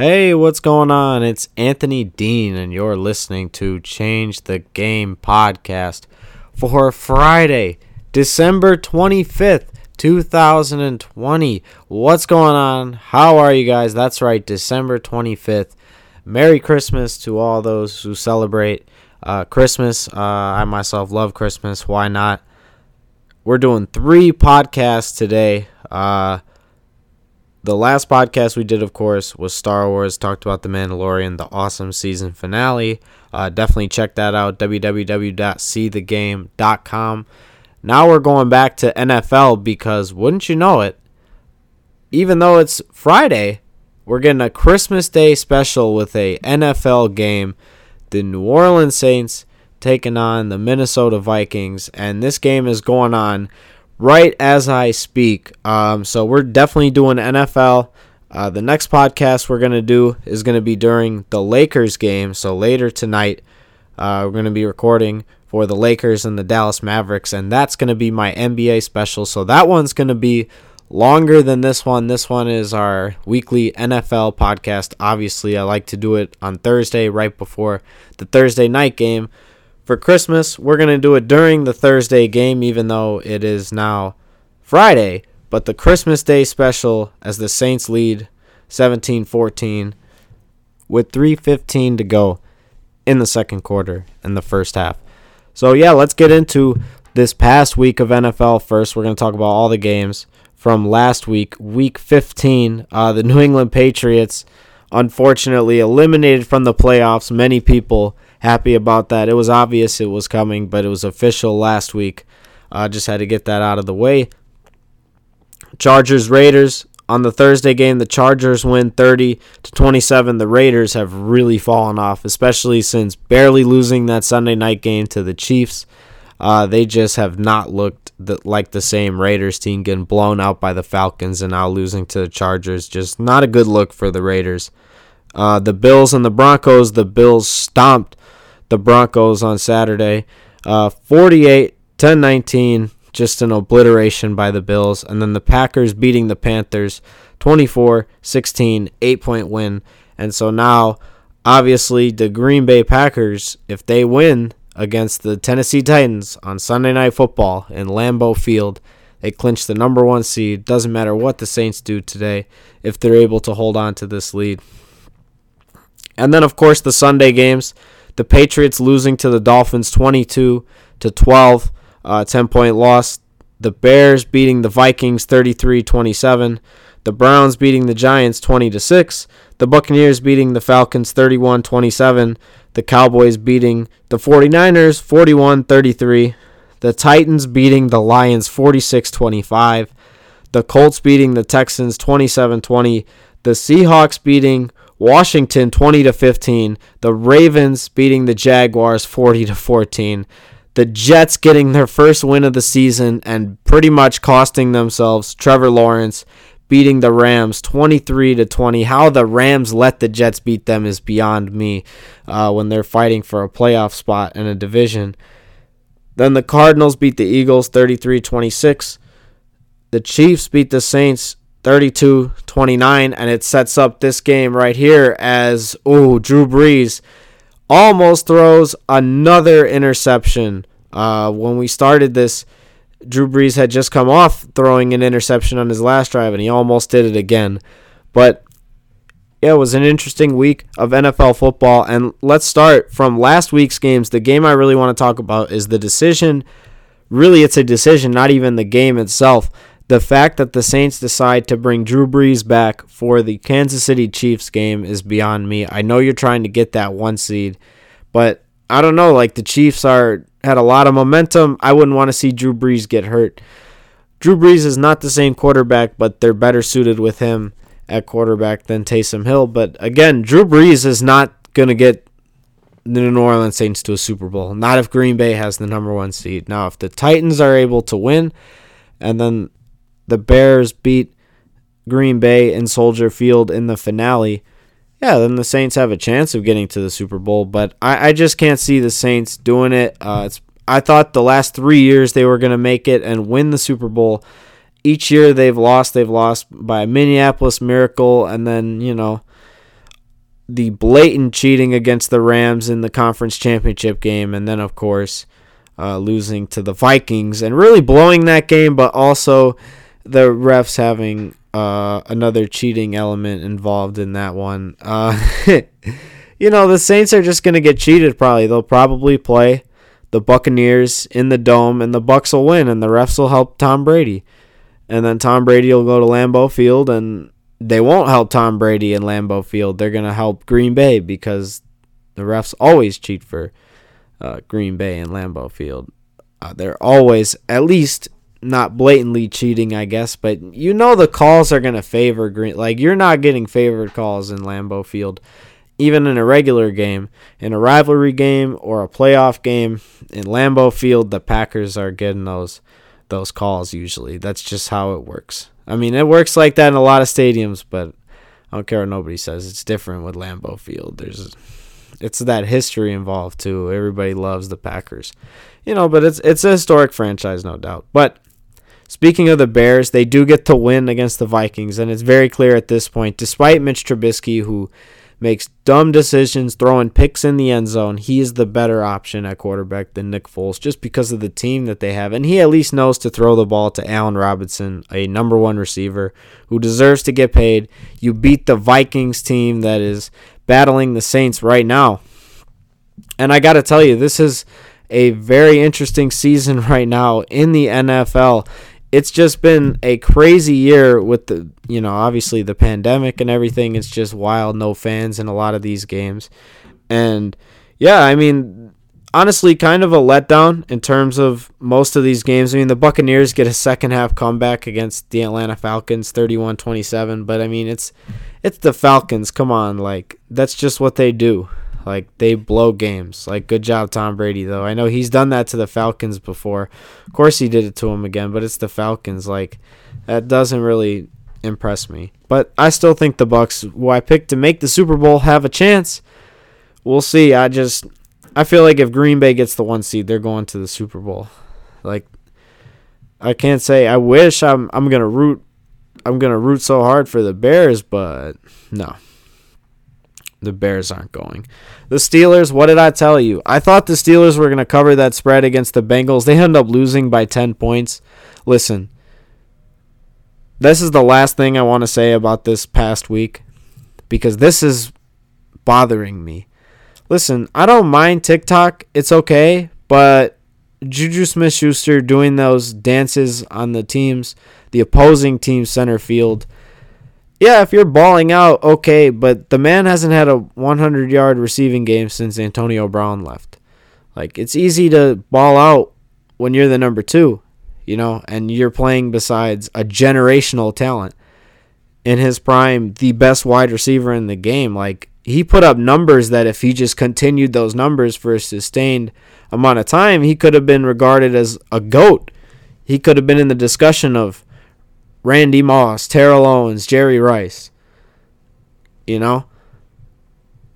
Hey, what's going on? It's Anthony Dean, and you're listening to Change the Game podcast for Friday, December 25th, 2020. What's going on? How are you guys? That's right, December 25th. Merry Christmas to all those who celebrate uh, Christmas. Uh, I myself love Christmas. Why not? We're doing three podcasts today. Uh, the last podcast we did, of course, was Star Wars. Talked about The Mandalorian, the awesome season finale. Uh, definitely check that out. www.seethegame.com. Now we're going back to NFL because, wouldn't you know it, even though it's Friday, we're getting a Christmas Day special with a NFL game. The New Orleans Saints taking on the Minnesota Vikings, and this game is going on right as I speak. Um, so we're definitely doing NFL. Uh, the next podcast we're going to do is going to be during the Lakers game. So later tonight, uh, we're going to be recording for the Lakers and the Dallas Mavericks, and that's going to be my NBA special. So that one's going to be longer than this one. This one is our weekly NFL podcast. Obviously, I like to do it on Thursday, right before the Thursday night game for Christmas. We're going to do it during the Thursday game, even though it is now Friday. But the Christmas Day special as the Saints lead 17 14 with 3.15 to go in the second quarter and the first half. So, yeah, let's get into this past week of NFL first. We're going to talk about all the games from last week, week 15. Uh, the New England Patriots, unfortunately, eliminated from the playoffs. Many people happy about that. It was obvious it was coming, but it was official last week. I uh, just had to get that out of the way. Chargers Raiders on the Thursday game, the Chargers win 30 to 27. The Raiders have really fallen off, especially since barely losing that Sunday night game to the Chiefs. Uh, they just have not looked the, like the same Raiders team getting blown out by the Falcons and now losing to the Chargers. Just not a good look for the Raiders. Uh, the Bills and the Broncos, the Bills stomped the Broncos on Saturday. Uh, 48 10 19, just an obliteration by the Bills. And then the Packers beating the Panthers 24 16, eight point win. And so now, obviously, the Green Bay Packers, if they win against the Tennessee Titans on Sunday Night Football in Lambeau Field, they clinch the number one seed. Doesn't matter what the Saints do today if they're able to hold on to this lead. And then, of course, the Sunday games. The Patriots losing to the Dolphins 22 to 12, uh, 10 point loss. The Bears beating the Vikings 33-27. The Browns beating the Giants 20 to 6. The Buccaneers beating the Falcons 31-27. The Cowboys beating the 49ers 41-33. The Titans beating the Lions 46-25. The Colts beating the Texans 27-20. The Seahawks beating Washington 20 to 15, the Ravens beating the Jaguars 40 to 14, the Jets getting their first win of the season and pretty much costing themselves Trevor Lawrence beating the Rams 23 to 20. How the Rams let the Jets beat them is beyond me uh, when they're fighting for a playoff spot in a division. Then the Cardinals beat the Eagles 33 26. The Chiefs beat the Saints 32 29, and it sets up this game right here as, oh, Drew Brees almost throws another interception. Uh, when we started this, Drew Brees had just come off throwing an interception on his last drive, and he almost did it again. But yeah, it was an interesting week of NFL football. And let's start from last week's games. The game I really want to talk about is the decision. Really, it's a decision, not even the game itself the fact that the Saints decide to bring Drew Brees back for the Kansas City Chiefs game is beyond me. I know you're trying to get that one seed, but I don't know. Like the Chiefs are had a lot of momentum. I wouldn't want to see Drew Brees get hurt. Drew Brees is not the same quarterback, but they're better suited with him at quarterback than Taysom Hill. But again, Drew Brees is not gonna get the New Orleans Saints to a Super Bowl. Not if Green Bay has the number one seed. Now, if the Titans are able to win, and then the Bears beat Green Bay in Soldier Field in the finale, yeah, then the Saints have a chance of getting to the Super Bowl. But I, I just can't see the Saints doing it. Uh, it's I thought the last three years they were going to make it and win the Super Bowl. Each year they've lost. They've lost by a Minneapolis Miracle, and then you know the blatant cheating against the Rams in the conference championship game, and then, of course, uh, losing to the Vikings and really blowing that game, but also the refs having uh, another cheating element involved in that one. Uh, you know, the Saints are just going to get cheated probably. They'll probably play the Buccaneers in the dome, and the Bucs will win, and the refs will help Tom Brady. And then Tom Brady will go to Lambeau Field, and they won't help Tom Brady in Lambeau Field. They're going to help Green Bay because the refs always cheat for uh, Green Bay and Lambeau Field. Uh, they're always, at least, not blatantly cheating, I guess, but you know the calls are going to favor Green. Like, you're not getting favored calls in Lambeau Field even in a regular game, in a rivalry game or a playoff game in Lambeau Field, the Packers are getting those those calls usually. That's just how it works. I mean, it works like that in a lot of stadiums, but I don't care what nobody says. It's different with Lambeau Field. There's it's that history involved too. Everybody loves the Packers. You know, but it's it's a historic franchise no doubt. But speaking of the Bears, they do get to win against the Vikings and it's very clear at this point despite Mitch Trubisky who makes dumb decisions, throwing picks in the end zone. He is the better option at quarterback than Nick Foles just because of the team that they have. And he at least knows to throw the ball to Allen Robinson, a number one receiver who deserves to get paid. You beat the Vikings team that is battling the Saints right now. And I got to tell you, this is a very interesting season right now in the NFL it's just been a crazy year with the you know obviously the pandemic and everything. It's just wild no fans in a lot of these games. And yeah i mean honestly kind of a letdown in terms of most of these games. I mean the buccaneers get a second half comeback against the atlanta falcons 31-27 but i mean it's it's the falcons. Come on like that's just what they do like they blow games. Like good job Tom Brady though. I know he's done that to the Falcons before. Of course he did it to him again, but it's the Falcons. Like that doesn't really impress me. But I still think the Bucs, who I picked to make the Super Bowl, have a chance. We'll see. I just I feel like if Green Bay gets the one seed, they're going to the Super Bowl. Like I can't say I wish I'm I'm gonna root I'm gonna root so hard for the Bears, but no. The Bears aren't going. The Steelers, what did I tell you? I thought the Steelers were going to cover that spread against the Bengals. They end up losing by 10 points. Listen, this is the last thing I want to say about this past week because this is bothering me. Listen, I don't mind TikTok. It's okay, but Juju Smith Schuster doing those dances on the teams, the opposing team center field yeah, if you're balling out, okay, but the man hasn't had a 100 yard receiving game since Antonio Brown left. Like, it's easy to ball out when you're the number two, you know, and you're playing besides a generational talent. In his prime, the best wide receiver in the game. Like, he put up numbers that if he just continued those numbers for a sustained amount of time, he could have been regarded as a GOAT. He could have been in the discussion of Randy Moss, Terrell Owens, Jerry Rice. You know?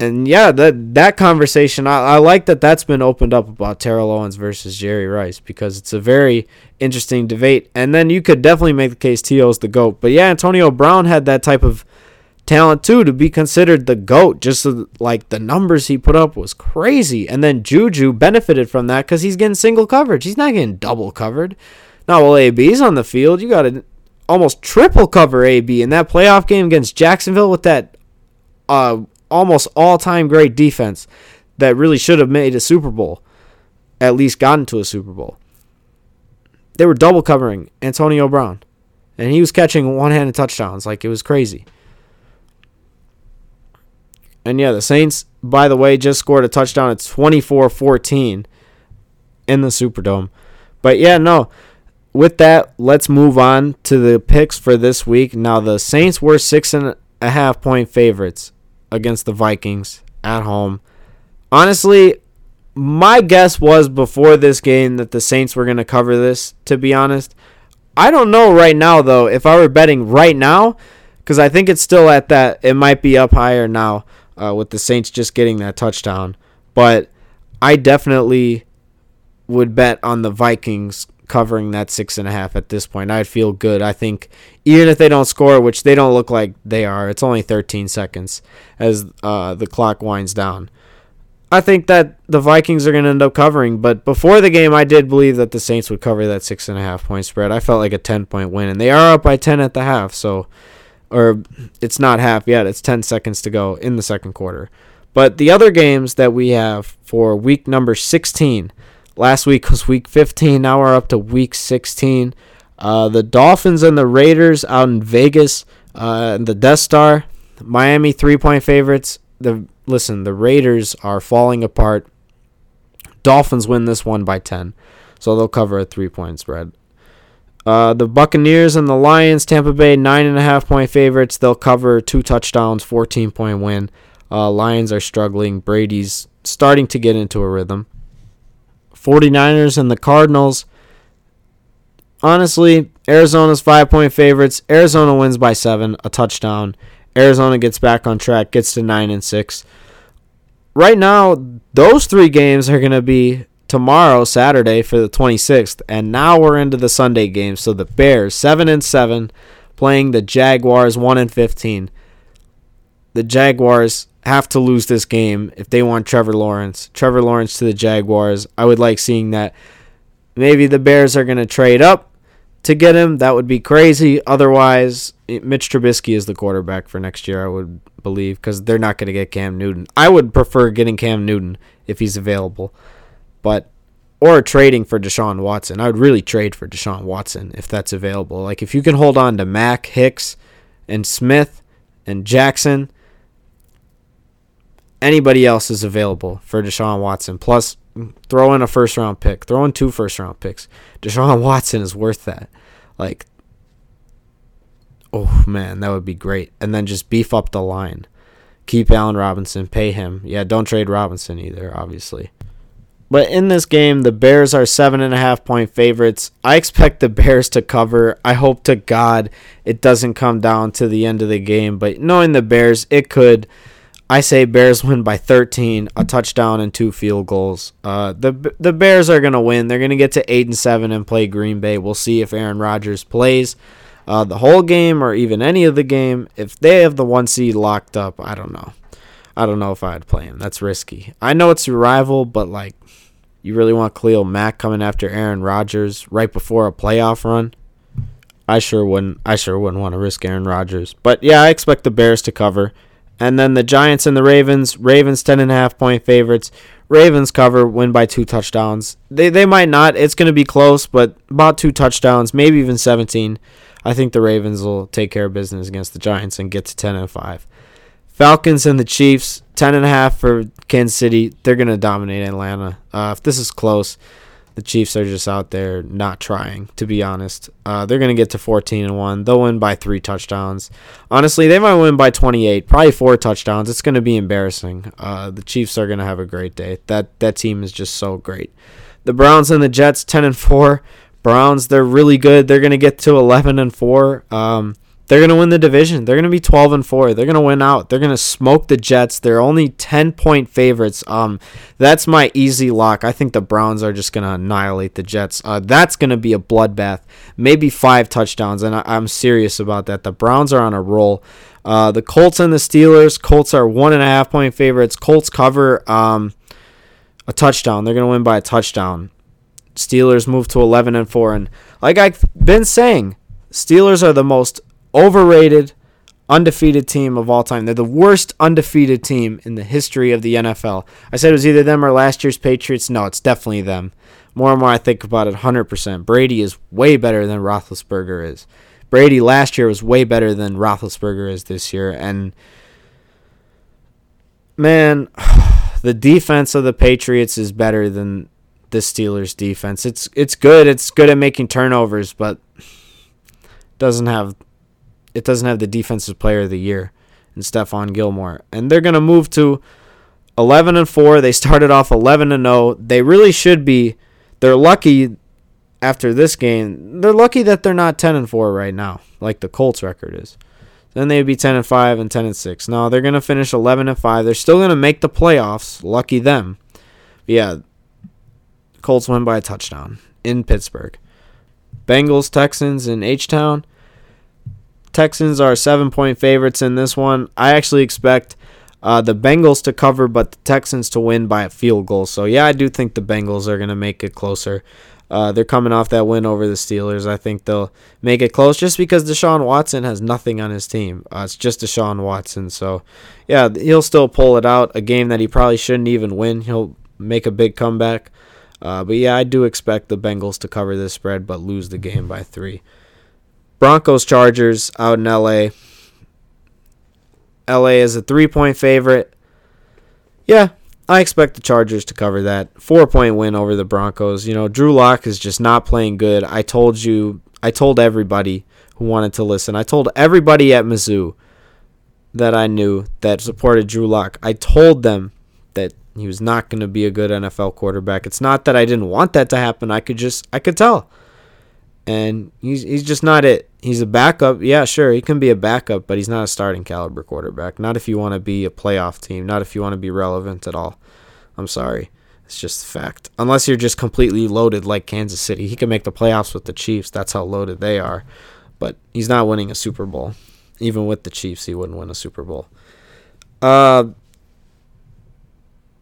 And yeah, that that conversation, I, I like that that's been opened up about Terrell Owens versus Jerry Rice because it's a very interesting debate. And then you could definitely make the case T.O.'s the GOAT. But yeah, Antonio Brown had that type of talent too to be considered the GOAT. Just like the numbers he put up was crazy. And then Juju benefited from that because he's getting single coverage. He's not getting double covered. Now, while AB's on the field, you got to almost triple cover AB in that playoff game against Jacksonville with that uh, almost all time great defense that really should have made a Super Bowl, at least gotten to a Super Bowl. They were double covering Antonio Brown, and he was catching one handed touchdowns. Like, it was crazy. And yeah, the Saints, by the way, just scored a touchdown at 24 14 in the Superdome. But yeah, no with that, let's move on to the picks for this week. Now, the Saints were six and a half point favorites against the Vikings at home. Honestly, my guess was before this game that the Saints were going to cover this, to be honest. I don't know right now, though, if I were betting right now, because I think it's still at that, it might be up higher now uh, with the Saints just getting that touchdown. But I definitely would bet on the Vikings covering that six and a half at this point. I'd feel good. I think even if they don't score, which they don't look like they are, it's only 13 seconds as uh, the clock winds down. I think that the Vikings are going to end up covering. But before the game, I did believe that the Saints would cover that six and a half point spread. I felt like a 10 point win, and they are up by 10 at the half. So, or it's not half yet, it's 10 seconds to go in the second quarter. But the other games that we have for week number 16, last week was week 15. Now we're up to week 16. Uh, the Dolphins and the Raiders out in Vegas, uh, the Death Star, Miami three point favorites. The listen, the Raiders are falling apart. Dolphins win this one by 10, so they'll cover a three point spread. Uh, the Buccaneers and the Lions, Tampa Bay, nine and a half point favorites. They'll cover two touchdowns, 14 point win. Uh, Lions are struggling. Brady's starting to get into a rhythm. 49ers and the Cardinals. Honestly, Arizona's five point favorites. Arizona wins by seven, a touchdown. Arizona gets back on track, gets to nine and six. Right now, those three games are going to be tomorrow, Saturday, for the 26th, and now we're into the Sunday game. So the Bears, seven and seven, playing the Jaguars, one and 15. The Jaguars have to lose this game if they want Trevor Lawrence. Trevor Lawrence to the Jaguars. I would like seeing that. Maybe the Bears are going to trade up to get him. That would be crazy. Otherwise, Mitch Trubisky is the quarterback for next year, I would believe, because they're not going to get Cam Newton. I would prefer getting Cam Newton if he's available, but or trading for Deshaun Watson. I would really trade for Deshaun Watson if that's available. Like if you can hold on to Mack, Hicks, and Smith and Jackson, anybody else is available for Deshaun Watson. Plus, throw in a first round pick, throw in two first round picks. Deshaun Watson is worth that. Like Oh man, that would be great. And then just beef up the line. Keep Allen Robinson, pay him. Yeah, don't trade Robinson either, obviously. But in this game, the Bears are seven and a half point favorites. I expect the Bears to cover. I hope to God it doesn't come down to the end of the game. But knowing the Bears, it could. I say Bears win by 13, a touchdown and two field goals. Uh, the the Bears are gonna win. They're gonna get to eight and seven and play Green Bay. We'll see if Aaron Rodgers plays uh, the whole game or even any of the game. If they have the one seed locked up, I don't know. I don't know if I'd play him. That's risky. I know it's your rival, but like, you really want Khalil Mack coming after Aaron Rodgers right before a playoff run? I sure wouldn't. I sure wouldn't want to risk Aaron Rodgers. But yeah, I expect the Bears to cover. And then the Giants and the Ravens. Ravens ten and a half point favorites. Ravens cover, win by two touchdowns. They they might not. It's going to be close, but about two touchdowns, maybe even 17. I think the Ravens will take care of business against the Giants and get to 10 and 5. Falcons and the Chiefs, 10 and a half for Kansas City. They're going to dominate Atlanta. Uh, if this is close, the Chiefs are just out there not trying, to be honest. Uh, they're going to get to 14 and 1. They'll win by 3 touchdowns. Honestly, they might win by 28, probably 4 touchdowns. It's going to be embarrassing. Uh, the Chiefs are going to have a great day. That that team is just so great. The Browns and the Jets 10 and 4. Browns, they're really good. They're going to get to 11 and 4. Um, they're going to win the division. They're going to be 12 and 4. They're going to win out. They're going to smoke the Jets. They're only 10 point favorites. Um, that's my easy lock. I think the Browns are just going to annihilate the Jets. Uh, that's going to be a bloodbath. Maybe five touchdowns, and I- am serious about that. The Browns are on a roll. Uh, the Colts and the Steelers. Colts are one and a half point favorites. Colts cover um, a touchdown. They're going to win by a touchdown. Steelers move to 11 and 4 and like I've been saying, Steelers are the most overrated undefeated team of all time. They're the worst undefeated team in the history of the NFL. I said it was either them or last year's Patriots. No, it's definitely them. More and more I think about it, 100%. Brady is way better than Roethlisberger is. Brady last year was way better than Roethlisberger is this year. And, man, the defense of the Patriots is better than the Steelers defense. It's it's good. It's good at making turnovers, but doesn't have it doesn't have the defensive player of the year and Stephon Gilmore. And they're going to move to 11 and 4. They started off 11 and 0. They really should be they're lucky after this game. They're lucky that they're not 10 and 4 right now, like the Colts record is. Then they'd be 10 and 5 and 10 and 6. No, they're going to finish 11 and 5. They're still going to make the playoffs. Lucky them. But yeah, Colts win by a touchdown in Pittsburgh. Bengals, Texans in H Town. Texans are seven point favorites in this one. I actually expect uh, the Bengals to cover, but the Texans to win by a field goal. So, yeah, I do think the Bengals are going to make it closer. Uh, they're coming off that win over the Steelers. I think they'll make it close just because Deshaun Watson has nothing on his team. Uh, it's just Deshaun Watson. So, yeah, he'll still pull it out. A game that he probably shouldn't even win. He'll make a big comeback. Uh, but yeah, I do expect the Bengals to cover this spread, but lose the game by three. Broncos Chargers out in LA. LA is a three point favorite. Yeah, I expect the Chargers to cover that. Four point win over the Broncos. You know, Drew Lock is just not playing good. I told you, I told everybody who wanted to listen, I told everybody at Mizzou that I knew that supported Drew Lock. I told them that he was not going to be a good NFL quarterback. It's not that I didn't want that to happen. I could just, I could tell. And he's, he's just not it. He's a backup. Yeah, sure, he can be a backup, but he's not a starting caliber quarterback. Not if you want to be a playoff team. Not if you want to be relevant at all. I'm sorry. It's just a fact. Unless you're just completely loaded like Kansas City. He can make the playoffs with the Chiefs. That's how loaded they are. But he's not winning a Super Bowl. Even with the Chiefs, he wouldn't win a Super Bowl. Uh,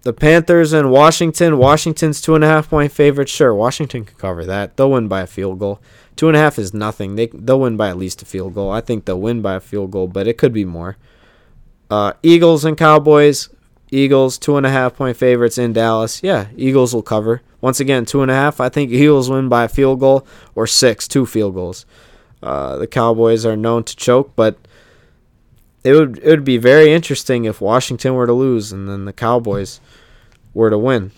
the Panthers and Washington. Washington's two and a half point favorite. Sure, Washington can cover that. They'll win by a field goal. Two and a half is nothing. They they'll win by at least a field goal. I think they'll win by a field goal, but it could be more. Uh, Eagles and Cowboys. Eagles two and a half point favorites in Dallas. Yeah, Eagles will cover. Once again, two and a half. I think Eagles win by a field goal or six, two field goals. Uh, the Cowboys are known to choke, but it would it would be very interesting if Washington were to lose and then the Cowboys were to win.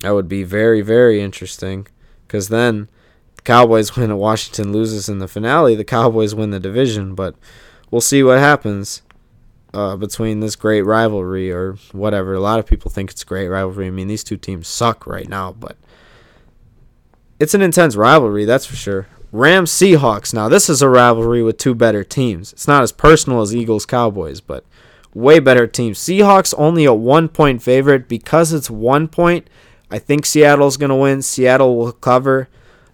That would be very very interesting because then the Cowboys win and Washington loses in the finale. The Cowboys win the division, but we'll see what happens uh, between this great rivalry or whatever. A lot of people think it's great rivalry. I mean, these two teams suck right now, but it's an intense rivalry, that's for sure. Rams Seahawks. Now, this is a rivalry with two better teams. It's not as personal as Eagles Cowboys, but way better teams. Seahawks only a one point favorite because it's one point. I think Seattle's going to win. Seattle will cover.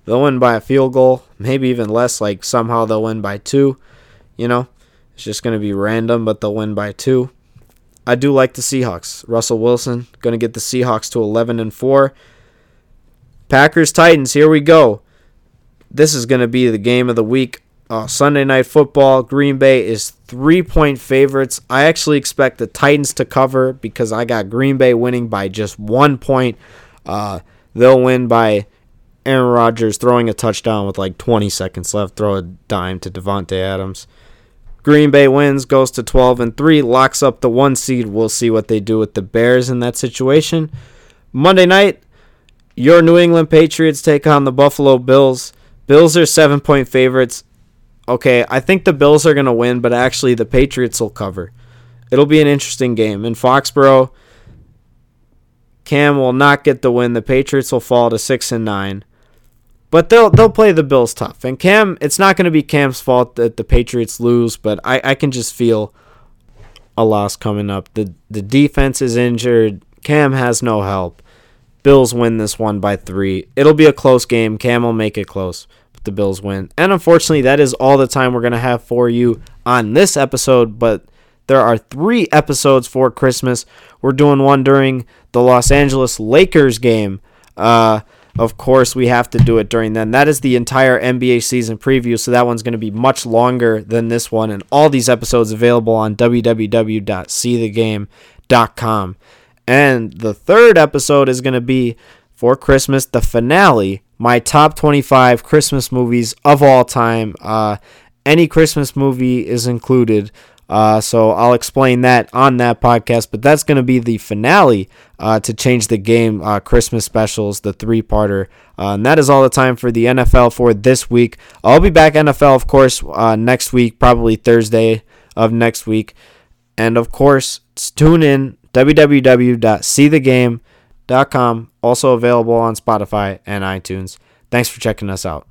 They'll win by a field goal, maybe even less. Like somehow they'll win by two. You know, it's just going to be random, but they'll win by two. I do like the Seahawks. Russell Wilson going to get the Seahawks to 11 and 4. Packers Titans, here we go. This is going to be the game of the week. Uh, Sunday night football. Green Bay is three point favorites. I actually expect the Titans to cover because I got Green Bay winning by just one point. Uh, they'll win by Aaron Rodgers throwing a touchdown with like 20 seconds left. Throw a dime to Davante Adams. Green Bay wins, goes to 12 and 3, locks up the one seed. We'll see what they do with the Bears in that situation. Monday night, your New England Patriots take on the Buffalo Bills. Bills are seven point favorites. Okay, I think the Bills are going to win, but actually the Patriots will cover. It'll be an interesting game. In Foxborough, Cam will not get the win. The Patriots will fall to 6 and 9. But they'll they'll play the Bills tough. And Cam, it's not going to be Cam's fault that the Patriots lose, but I, I can just feel a loss coming up. The the defense is injured. Cam has no help. Bills win this one by three. It'll be a close game. Cam will make it close, but the Bills win. And unfortunately, that is all the time we're going to have for you on this episode, but there are three episodes for Christmas. We're doing one during the Los Angeles Lakers game. Uh, of course, we have to do it during then. That is the entire NBA season preview, so that one's going to be much longer than this one. And all these episodes available on www.seethegame.com. And the third episode is going to be for Christmas, the finale, my top 25 Christmas movies of all time. Uh, any Christmas movie is included. Uh, so I'll explain that on that podcast, but that's going to be the finale uh, to change the game uh, Christmas specials, the three parter. Uh, and that is all the time for the NFL for this week. I'll be back NFL, of course, uh, next week, probably Thursday of next week. And of course, tune in www.seethegame.com, also available on Spotify and iTunes. Thanks for checking us out.